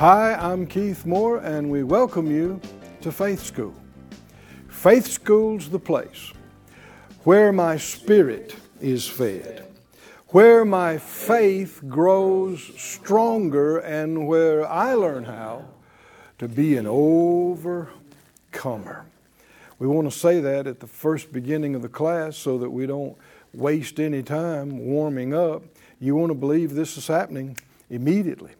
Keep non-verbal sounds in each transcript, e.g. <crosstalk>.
Hi, I'm Keith Moore, and we welcome you to Faith School. Faith School's the place where my spirit is fed, where my faith grows stronger, and where I learn how to be an overcomer. We want to say that at the first beginning of the class so that we don't waste any time warming up. You want to believe this is happening immediately.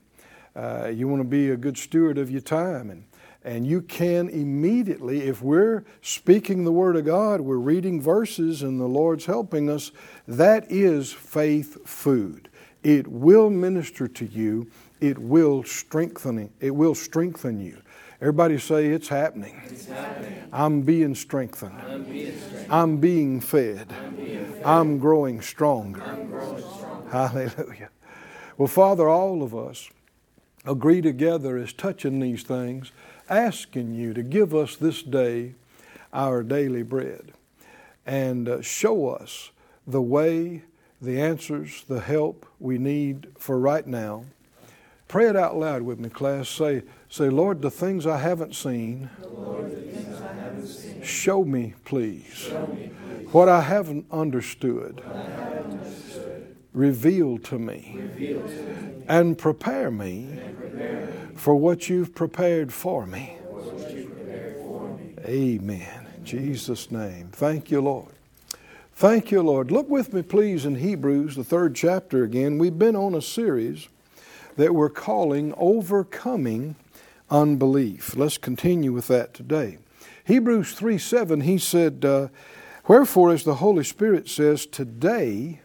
Uh, you want to be a good steward of your time and and you can immediately if we're speaking the word of god we're reading verses and the lord's helping us that is faith food it will minister to you it will strengthen it will strengthen you everybody say it's happening, It's happening. i'm being strengthened I'm being strengthened. i'm being fed I'm being fed. i'm growing stronger I'm growing strong. hallelujah well father all of us agree together as touching these things, asking you to give us this day our daily bread and uh, show us the way, the answers, the help we need for right now. Pray it out loud with me, class. Say, say, Lord, the things I haven't seen, show me, please. What I haven't understood, reveal to me and prepare me for what you've prepared for me. Amen. In Jesus' name. Thank you, Lord. Thank you, Lord. Look with me, please, in Hebrews, the third chapter again. We've been on a series that we're calling Overcoming Unbelief. Let's continue with that today. Hebrews 3 7, he said, uh, Wherefore, as the Holy Spirit says, Today,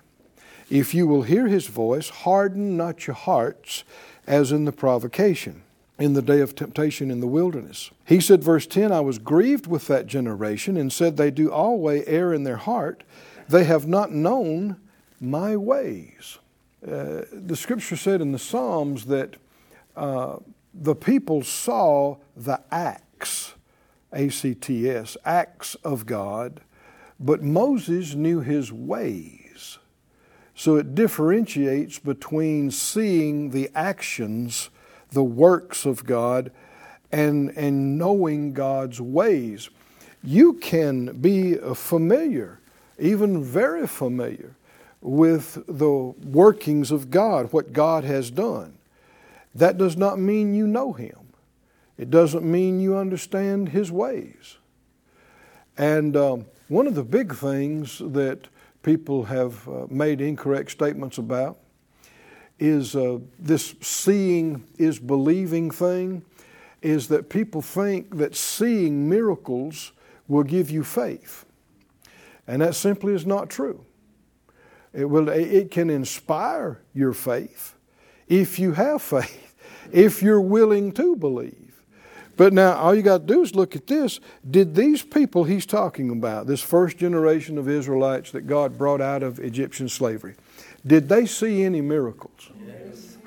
if you will hear his voice, harden not your hearts as in the provocation, in the day of temptation in the wilderness. He said, verse 10, I was grieved with that generation and said, They do always err in their heart. They have not known my ways. Uh, the scripture said in the Psalms that uh, the people saw the acts, A C T S, acts of God, but Moses knew his ways. So it differentiates between seeing the actions, the works of God, and, and knowing God's ways. You can be familiar, even very familiar, with the workings of God, what God has done. That does not mean you know Him. It doesn't mean you understand His ways. And um, one of the big things that people have uh, made incorrect statements about is uh, this seeing is believing thing is that people think that seeing miracles will give you faith. And that simply is not true. It will it can inspire your faith if you have faith if you're willing to believe but now, all you got to do is look at this. Did these people he's talking about, this first generation of Israelites that God brought out of Egyptian slavery, did they see any miracles? Yes.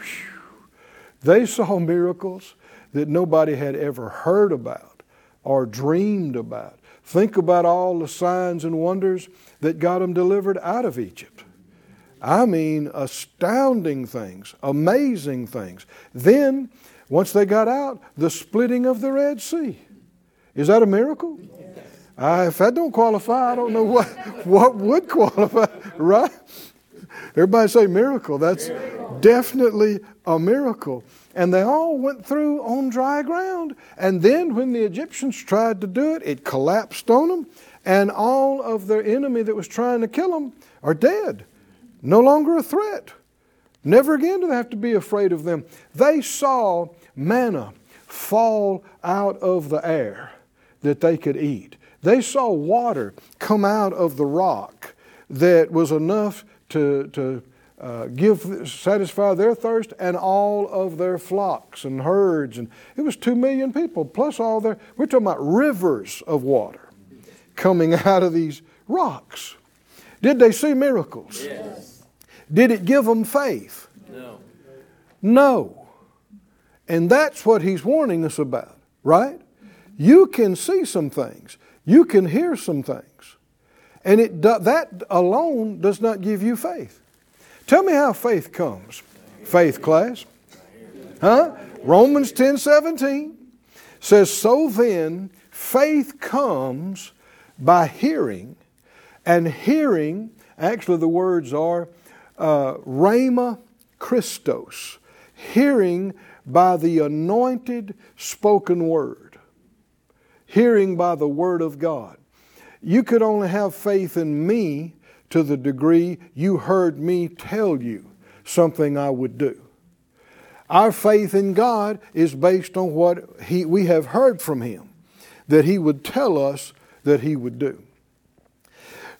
They saw miracles that nobody had ever heard about or dreamed about. Think about all the signs and wonders that got them delivered out of Egypt. I mean, astounding things, amazing things. Then, once they got out, the splitting of the Red Sea. Is that a miracle? Uh, if that don't qualify, I don't know what, what would qualify, right? Everybody say miracle. That's definitely a miracle. And they all went through on dry ground. And then when the Egyptians tried to do it, it collapsed on them. And all of their enemy that was trying to kill them are dead. No longer a threat. Never again do they have to be afraid of them. They saw manna fall out of the air that they could eat. They saw water come out of the rock that was enough to, to uh, give satisfy their thirst and all of their flocks and herds and it was two million people plus all their we're talking about rivers of water coming <laughs> out of these rocks did they see miracles Yes. Did it give them faith No. no and that's what he's warning us about right you can see some things you can hear some things and it do, that alone does not give you faith Tell me how faith comes. Faith class. Huh? Romans 10 17 says, So then, faith comes by hearing, and hearing, actually, the words are uh, Rhema Christos, hearing by the anointed spoken word, hearing by the word of God. You could only have faith in me to the degree you heard me tell you something I would do. Our faith in God is based on what he, we have heard from Him, that He would tell us that He would do.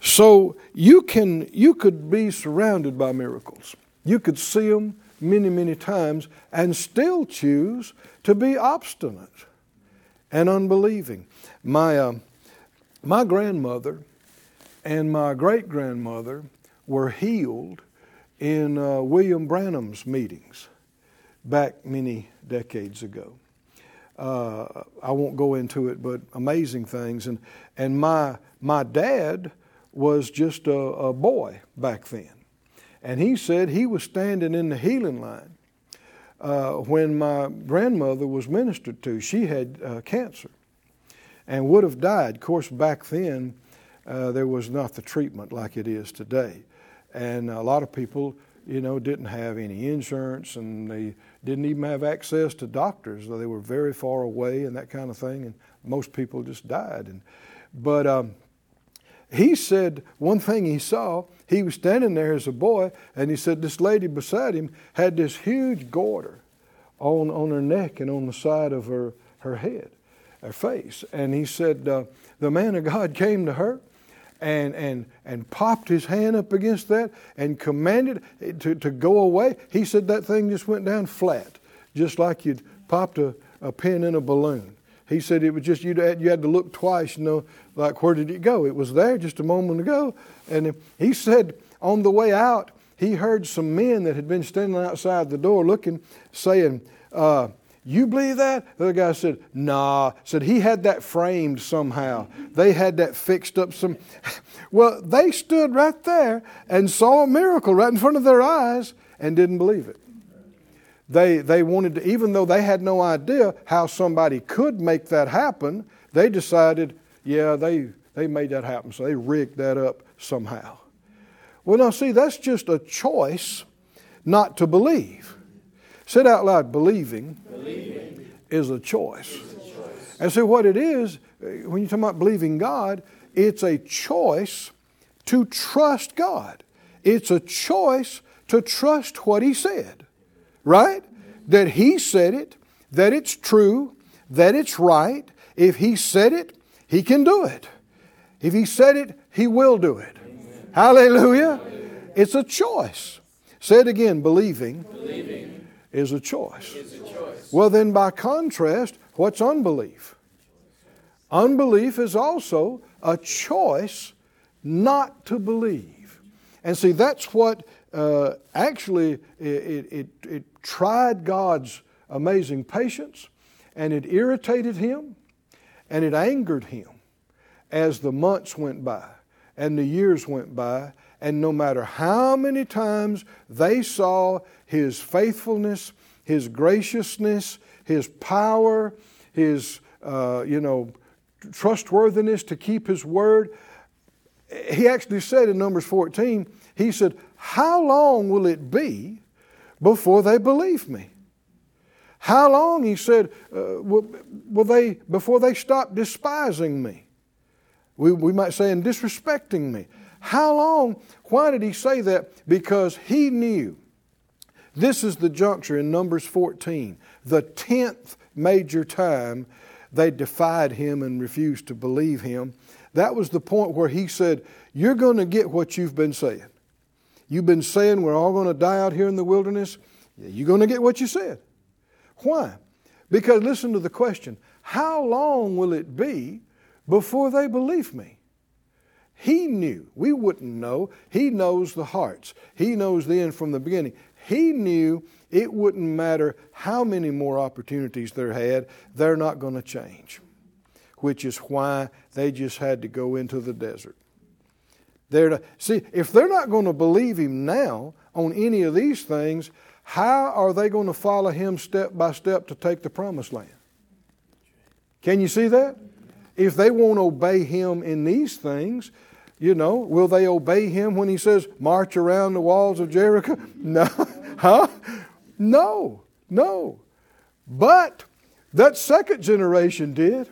So you can you could be surrounded by miracles. You could see them many many times and still choose to be obstinate and unbelieving. My uh, my grandmother and my great grandmother were healed in uh, William Branham's meetings back many decades ago. Uh, I won't go into it, but amazing things. And, and my, my dad was just a, a boy back then. And he said he was standing in the healing line uh, when my grandmother was ministered to. She had uh, cancer and would have died. Of course, back then, uh, there was not the treatment like it is today. And a lot of people, you know, didn't have any insurance and they didn't even have access to doctors. They were very far away and that kind of thing. And most people just died. And, but um, he said one thing he saw, he was standing there as a boy, and he said this lady beside him had this huge goiter on, on her neck and on the side of her, her head, her face. And he said, uh, the man of God came to her and, and, and popped his hand up against that and commanded it to, to go away. He said that thing just went down flat, just like you'd popped a, a pin in a balloon. He said it was just, you had, you had to look twice, you know, like where did it go? It was there just a moment ago. And he said on the way out, he heard some men that had been standing outside the door looking, saying, uh, you believe that? The other guy said, Nah. Said he had that framed somehow. They had that fixed up some. <laughs> Well, they stood right there and saw a miracle right in front of their eyes and didn't believe it. They, they wanted to, even though they had no idea how somebody could make that happen, they decided, yeah, they, they made that happen. So they rigged that up somehow. Well, now, see, that's just a choice not to believe. Said out loud, believing, Believing is a choice. is a choice. And so, what it is, uh, when you talk about believing God, it's a choice to trust God. It's a choice to trust what He said, right? That He said it, that it's true, that it's right. If He said it, He can do it. If He said it, He will do it. Hallelujah. It's a choice. Say it again believing, Believing is a is a choice. Well, then, by contrast, what's unbelief? Unbelief is also a choice not to believe. And see, that's what uh, actually it, it, it tried God's amazing patience and it irritated him and it angered him as the months went by and the years went by. And no matter how many times they saw his faithfulness, his graciousness, his power, his, uh, you know, trustworthiness to keep his word, he actually said in Numbers 14, he said, How long will it be before they believe me? How long, he said, uh, will, will they, before they stop despising me? We, we might say, and disrespecting me. How long? Why did he say that? Because he knew. This is the juncture in Numbers 14, the 10th major time they defied him and refused to believe him. That was the point where he said, You're going to get what you've been saying. You've been saying we're all going to die out here in the wilderness. You're going to get what you said. Why? Because listen to the question How long will it be before they believe me? He knew. We wouldn't know. He knows the hearts, He knows the end from the beginning. He knew it wouldn't matter how many more opportunities they had, they're not going to change, which is why they just had to go into the desert. They're to, see, if they're not going to believe him now on any of these things, how are they going to follow him step by step to take the promised land? Can you see that? If they won't obey him in these things, you know, will they obey him when he says, march around the walls of Jericho? <laughs> No. huh? No. No. But that second generation did.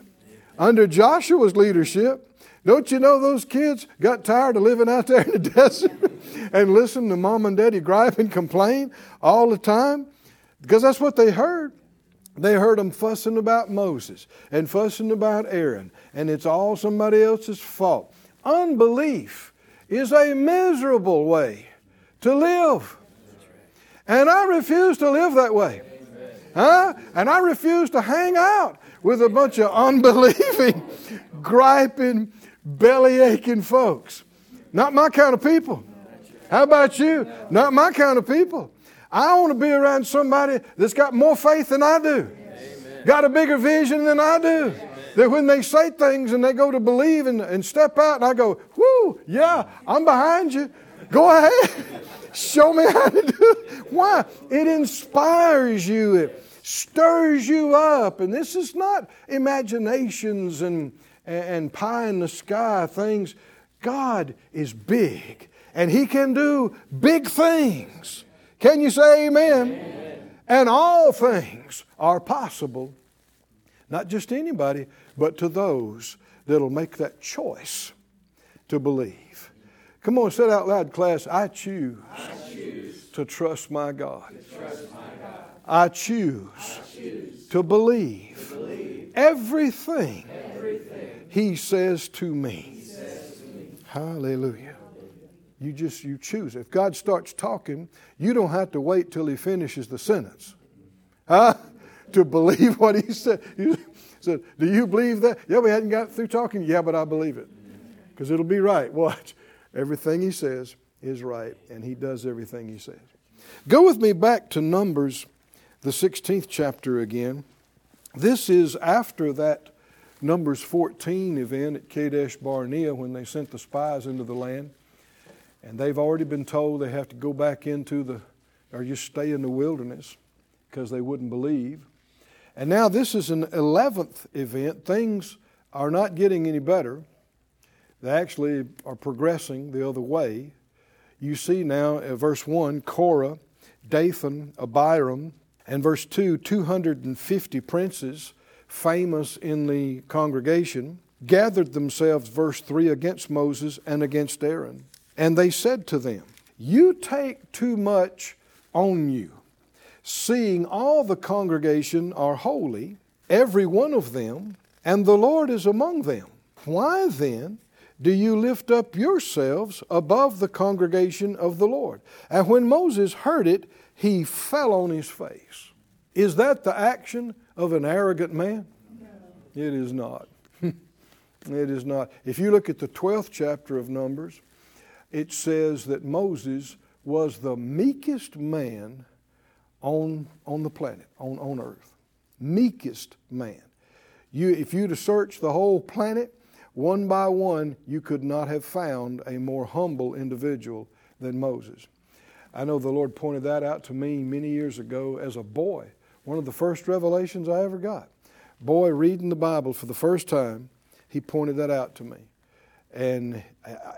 Under Joshua's leadership, don't you know those kids got tired of living out there in the <laughs> desert and listening to mom and daddy gripe and complain all the time? Because that's what they heard. They heard them fussing about Moses and fussing about Aaron, and it's all somebody else's fault. Unbelief is a miserable way to live. And I refuse to live that way. Huh? And I refuse to hang out with a bunch of unbelieving, <laughs> griping, belly aching folks. Not my kind of people. How about you? Not my kind of people. I want to be around somebody that's got more faith than I do, got a bigger vision than I do. That when they say things and they go to believe and, and step out, and I go, whoo, yeah, I'm behind you. Go ahead. <laughs> Show me how to do it. Why? It inspires you, it stirs you up. And this is not imaginations and and pie in the sky things. God is big and He can do big things. Can you say amen? amen? And all things are possible, not just anybody, but to those that'll make that choice to believe. Come on, say out loud, class. I choose, I choose to, trust God. Trust my God. I, choose to believe, everything he says to me. me. Hallelujah. You just you choose. If God starts talking, you don't have to wait till he finishes the sentence. Huh? To believe <laughs> what he said. You said, Do you believe that? Yeah, we hadn't got through talking. Yeah, but I believe it. Because it'll be right. <laughs> Watch. Everything he says is right, and he does everything he says. Go with me back to Numbers, the 16th chapter again. This is after that Numbers 14 event at Kadesh Barnea when they sent the spies into the land. And they've already been told they have to go back into the, or just stay in the wilderness because they wouldn't believe. And now this is an 11th event. Things are not getting any better. They actually are progressing the other way. You see now, at verse 1, Korah, Dathan, Abiram, and verse 2, 250 princes, famous in the congregation, gathered themselves, verse 3, against Moses and against Aaron. And they said to them, You take too much on you, seeing all the congregation are holy, every one of them, and the Lord is among them. Why then do you lift up yourselves above the congregation of the Lord? And when Moses heard it, he fell on his face. Is that the action of an arrogant man? No. It is not. <laughs> it is not. If you look at the 12th chapter of Numbers, it says that Moses was the meekest man on, on the planet, on, on earth. Meekest man. You, if you'd have searched the whole planet, one by one, you could not have found a more humble individual than Moses. I know the Lord pointed that out to me many years ago as a boy. One of the first revelations I ever got. Boy, reading the Bible for the first time, he pointed that out to me. And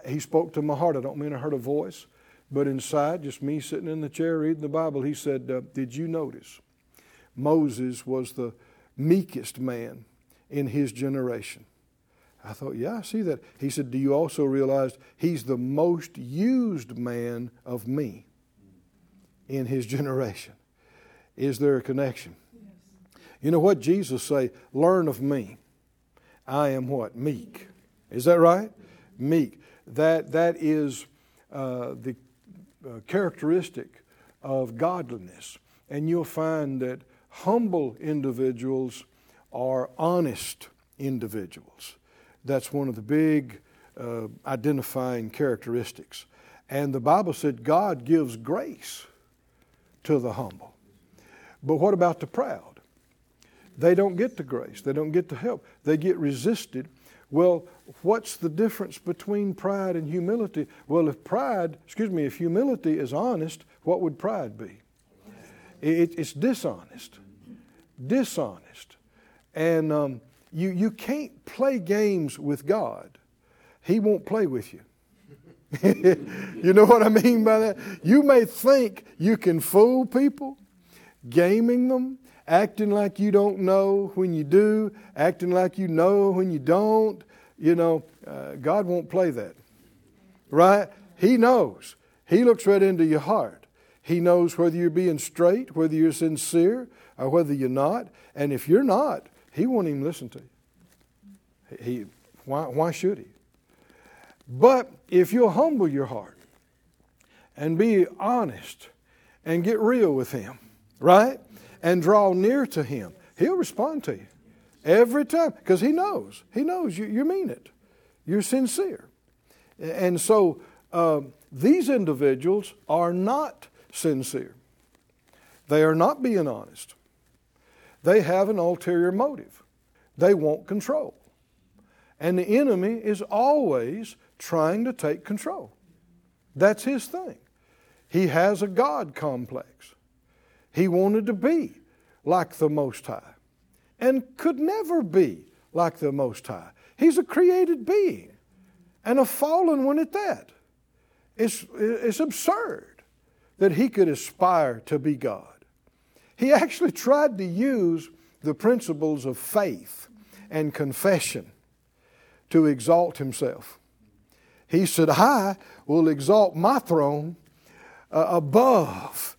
he spoke to my heart. I don't mean I heard a voice, but inside, just me sitting in the chair reading the Bible, he said, uh, Did you notice? Moses was the meekest man in his generation. I thought, yeah, I see that. He said, Do you also realize he's the most used man of me in his generation? Is there a connection? Yes. You know what Jesus say? Learn of me. I am what? Meek. Is that right? Meek. That that is uh, the uh, characteristic of godliness. And you'll find that humble individuals are honest individuals. That's one of the big uh, identifying characteristics. And the Bible said God gives grace to the humble. But what about the proud? They don't get the grace, they don't get the help, they get resisted. Well, what's the difference between pride and humility? Well, if pride, excuse me, if humility is honest, what would pride be? It, it's dishonest. Dishonest. And um, you, you can't play games with God, He won't play with you. <laughs> you know what I mean by that? You may think you can fool people, gaming them, acting like you don't know when you do, acting like you know when you don't. You know, uh, God won't play that. Right? He knows. He looks right into your heart. He knows whether you're being straight, whether you're sincere, or whether you're not. And if you're not, He won't even listen to you. He, why, why should He? But if you'll humble your heart and be honest and get real with Him, right? And draw near to Him, He'll respond to you every time because He knows. He knows you, you mean it, you're sincere. And so uh, these individuals are not sincere, they are not being honest. They have an ulterior motive. They want control. And the enemy is always trying to take control. That's his thing. He has a God complex. He wanted to be like the Most High and could never be like the Most High. He's a created being and a fallen one at that. It's, it's absurd that he could aspire to be God. He actually tried to use the principles of faith and confession to exalt himself. He said, I will exalt my throne uh, above,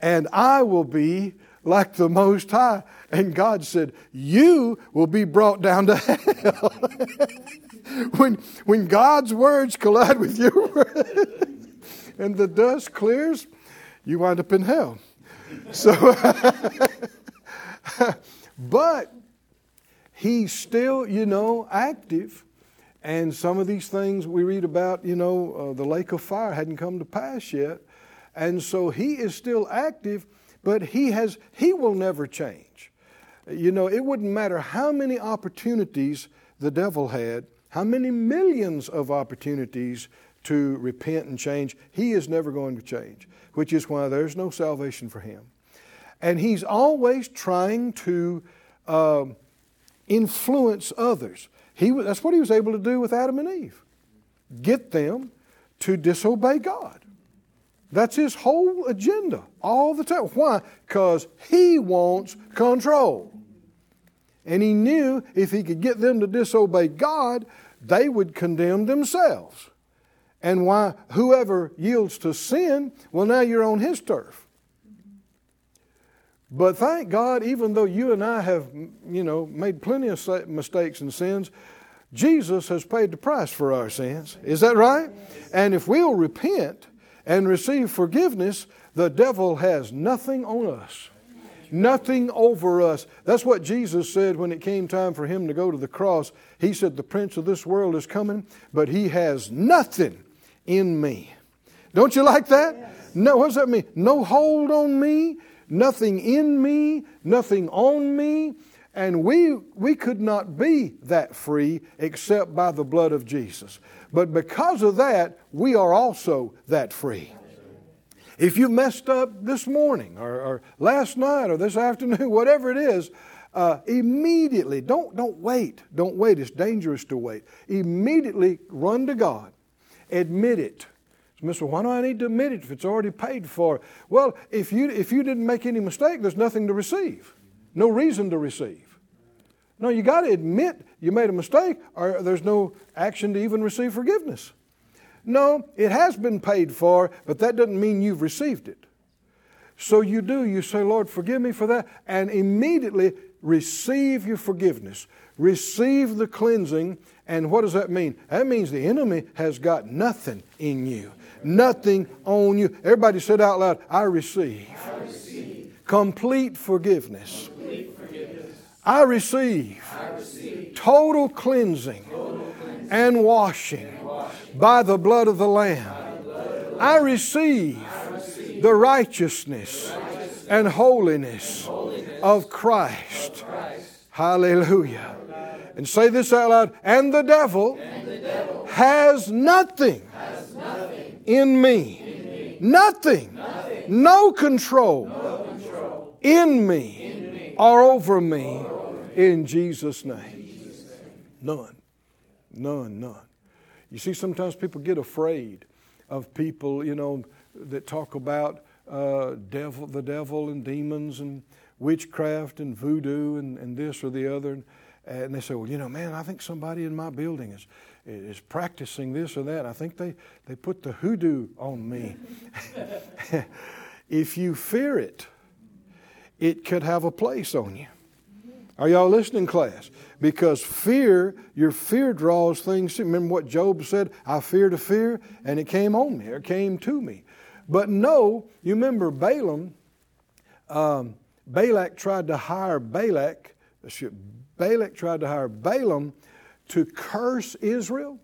and I will be like the Most High. And God said, You will be brought down to <laughs> hell. <laughs> when, when God's words collide with your <laughs> words and the dust clears, you wind up in hell. So, but he's still, you know, active and some of these things we read about, you know, uh, the lake of fire hadn't come to pass yet. And so he is still active, but he has he will never change. You know, it wouldn't matter how many opportunities the devil had, how many millions of opportunities to repent and change, he is never going to change, which is why there's no salvation for him. And he's always trying to uh, influence others. He, that's what he was able to do with Adam and Eve get them to disobey God. That's his whole agenda all the time. Why? Because he wants control. And he knew if he could get them to disobey God, they would condemn themselves. And why whoever yields to sin, well, now you're on his turf. But thank God, even though you and I have, you know, made plenty of mistakes and sins, Jesus has paid the price for our sins. Is that right? And if we'll repent and receive forgiveness, the devil has nothing on us. Nothing over us. That's what Jesus said when it came time for him to go to the cross. He said, The prince of this world is coming, but he has nothing in me. Don't you like that? No, what does that mean? No hold on me, nothing in me, nothing on me. And we, we could not be that free except by the blood of Jesus. But because of that, we are also that free. If you messed up this morning or, or last night or this <laughs> afternoon, whatever it is, uh, immediately, don't, don't wait. Don't wait. It's dangerous to wait. Immediately run to God. Admit it. Mr. Why do I need to admit it if it's already paid for? Well, if you, if you didn't make any mistake, there's nothing to receive, no reason to receive. No, you got to admit you made a mistake, or there's no action to even receive forgiveness. No, it has been paid for, but that doesn't mean you've received it. So you do, you say, Lord, forgive me for that, and immediately receive your forgiveness. Receive the cleansing. And what does that mean? That means the enemy has got nothing in you, nothing on you. Everybody said out loud, I receive, I receive complete forgiveness. I receive I receive total cleansing and washing by the blood of the Lamb. I receive the righteousness and holiness of Christ. Hallelujah. And say this out loud. And the devil has nothing in me. Nothing. No control in me or over me in Jesus' name. None. None, none. You see, sometimes people get afraid of people, you know, that talk about uh, devil, the devil and demons and witchcraft and voodoo and, and this or the other. And, and they say, well, you know, man, I think somebody in my building is, is practicing this or that. I think they, they put the hoodoo on me. <laughs> if you fear it, it could have a place on you. Are y'all listening, class? Because fear, your fear draws things. Remember what Job said? I feared a fear, and it came on me, it came to me. But no, you remember Balaam, um, Balak tried to hire Balak, Balak tried to hire Balaam to curse Israel.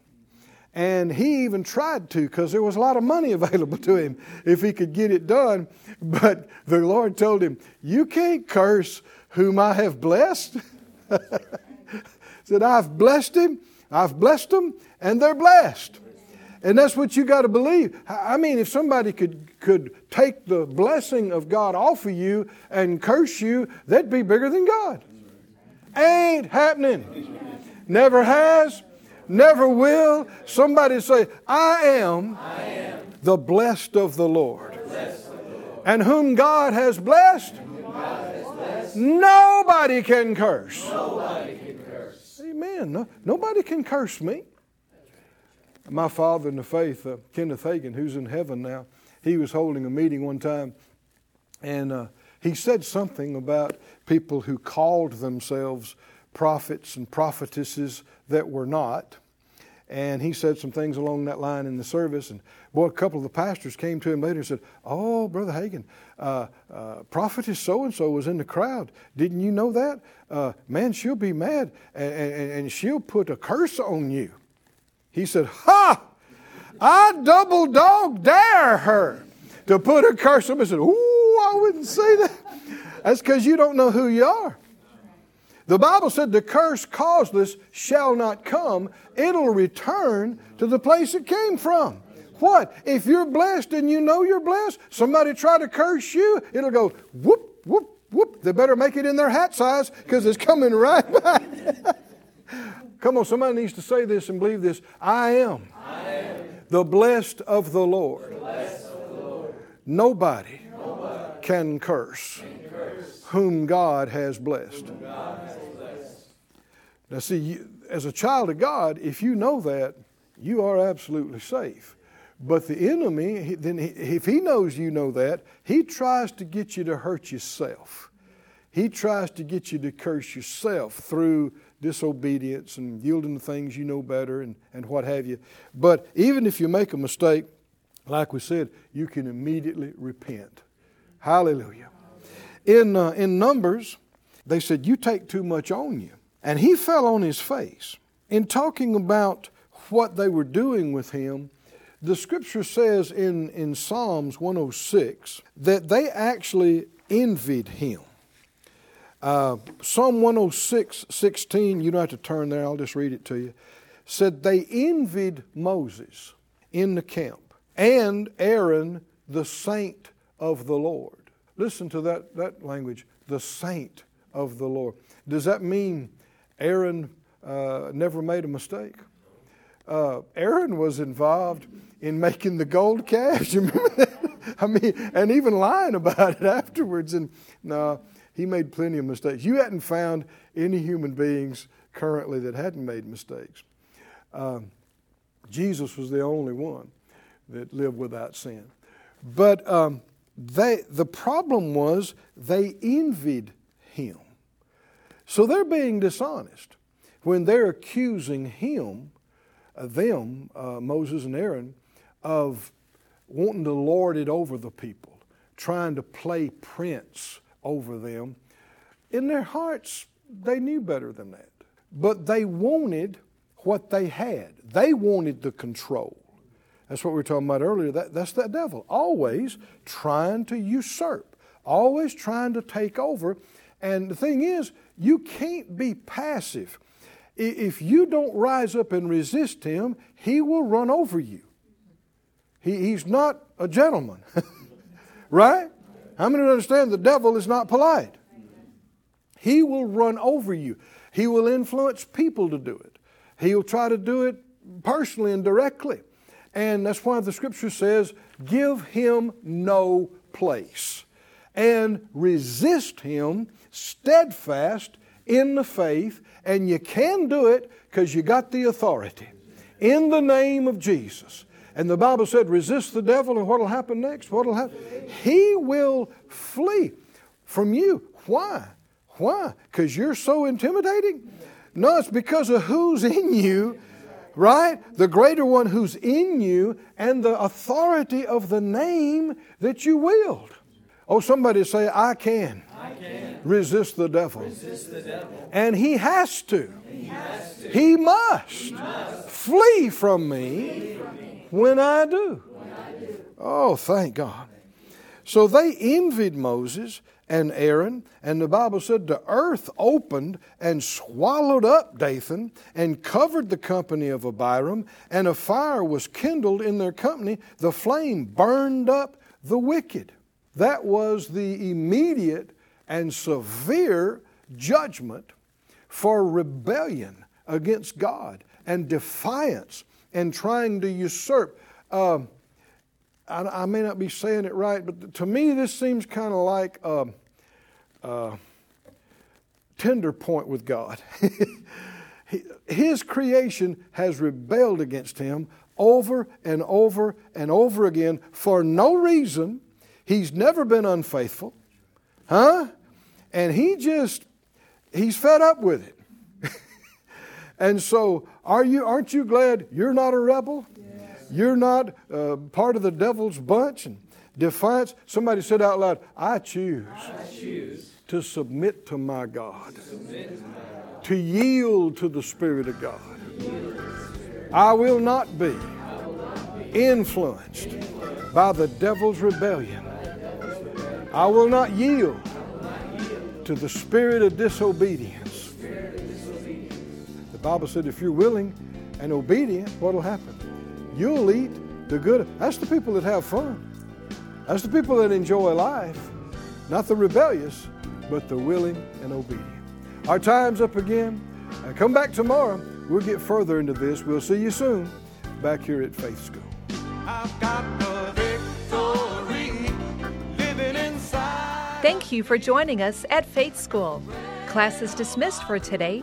And he even tried to because there was a lot of money <laughs> available to him if he could get it done. But the Lord told him, You can't curse whom I have blessed. <laughs> Said, I've blessed him, I've blessed them, and they're blessed. And that's what you got to believe. I mean, if somebody could, could take the blessing of God off of you and curse you, that'd be bigger than God. Ain't happening. Never has, never will. Somebody say, I am, I am the blessed of the Lord. And whom God has blessed, God has blessed. nobody can curse. Nobody can curse. Amen. No, nobody can curse me. My father in the faith, uh, Kenneth Hagin, who's in heaven now, he was holding a meeting one time, and uh, he said something about people who called themselves prophets and prophetesses that were not. And he said some things along that line in the service. And boy, a couple of the pastors came to him later and said, Oh, Brother Hagin, uh, uh, prophetess so and so was in the crowd. Didn't you know that? Uh, man, she'll be mad and, and, and she'll put a curse on you. He said, Ha! I double dog dare her to put a curse on me. I said, Ooh, I wouldn't say that. That's because you don't know who you are. The Bible said, The curse causeless shall not come, it'll return to the place it came from. What? If you're blessed and you know you're blessed, somebody try to curse you, it'll go whoop, whoop, whoop. They better make it in their hat size because it's coming right back. <laughs> Come on, somebody needs to say this and believe this. I am, I am the blessed of the Lord. blessed of the Lord. Nobody, Nobody can curse can curse. whom God has blessed. God has blessed. Now, see, you, as a child of God, if you know that, you are absolutely safe. But the enemy, he, then he, if he knows you know that, he tries to get you to hurt yourself. He tries to get you to curse yourself through disobedience and yielding to things you know better and, and what have you. But even if you make a mistake, like we said, you can immediately repent. Hallelujah. In, uh, in Numbers, they said, You take too much on you. And he fell on his face. In talking about what they were doing with him, the scripture says in, in Psalms 106 that they actually envied him. Uh, Psalm 106, 16, you don't have to turn there, I'll just read it to you. Said they envied Moses in the camp and Aaron, the saint of the Lord. Listen to that, that language, the saint of the Lord. Does that mean Aaron uh, never made a mistake? Uh, Aaron was involved in making the gold calves. <laughs> You remember that? I mean, and even lying about it <laughs> afterwards. And no, he made plenty of mistakes. You hadn't found any human beings currently that hadn't made mistakes. Um, Jesus was the only one that lived without sin. But um, they, the problem was they envied him. So they're being dishonest. when they're accusing him, uh, them, uh, Moses and Aaron, of wanting to lord it over the people, trying to play prince over them, in their hearts, they knew better than that. But they wanted what they had, they wanted the control. That's what we were talking about earlier. That, that's that devil, always trying to usurp, always trying to take over. And the thing is, you can't be passive. If you don't rise up and resist him, he will run over you. He, he's not a gentleman, <laughs> right? How many understand the devil is not polite? He will run over you. He will influence people to do it. He'll try to do it personally and directly. And that's why the scripture says, give him no place and resist him steadfast in the faith. And you can do it because you got the authority in the name of Jesus. And the Bible said, resist the devil, and what will happen next? What will happen? He will flee from you. Why? Why? Because you're so intimidating? No, it's because of who's in you right? The greater one who's in you and the authority of the name that you wield. Oh, somebody say, I can, I can. Resist, the devil. resist the devil. And he has to. He, has to. he must, he must. Flee, from me, flee from me when I. When I do. Oh, thank God. So they envied Moses and Aaron, and the Bible said the earth opened and swallowed up Dathan and covered the company of Abiram, and a fire was kindled in their company. The flame burned up the wicked. That was the immediate and severe judgment for rebellion against God and defiance and trying to usurp. Uh, I, I, may not be saying it right, but to me, this seems kind of like a, a, tender point with God. <laughs> His creation has rebelled against Him over and over and over again for no reason. He's never been unfaithful, huh? And he just, he's fed up with it. <laughs> and so, are you, aren't you glad you're not a rebel? You're not uh, part of the devil's bunch and defiance. Somebody said out loud, I choose, I choose to submit to my God, to, my God. to yield to the Spirit of God. I will not be influenced by the devil's rebellion. I will not yield to the spirit of disobedience. The Bible said if you're willing and obedient, what will happen? You'll eat the good. That's the people that have fun. That's the people that enjoy life. Not the rebellious, but the willing and obedient. Our time's up again. Uh, come back tomorrow. We'll get further into this. We'll see you soon back here at Faith School. Thank you for joining us at Faith School. Class is dismissed for today,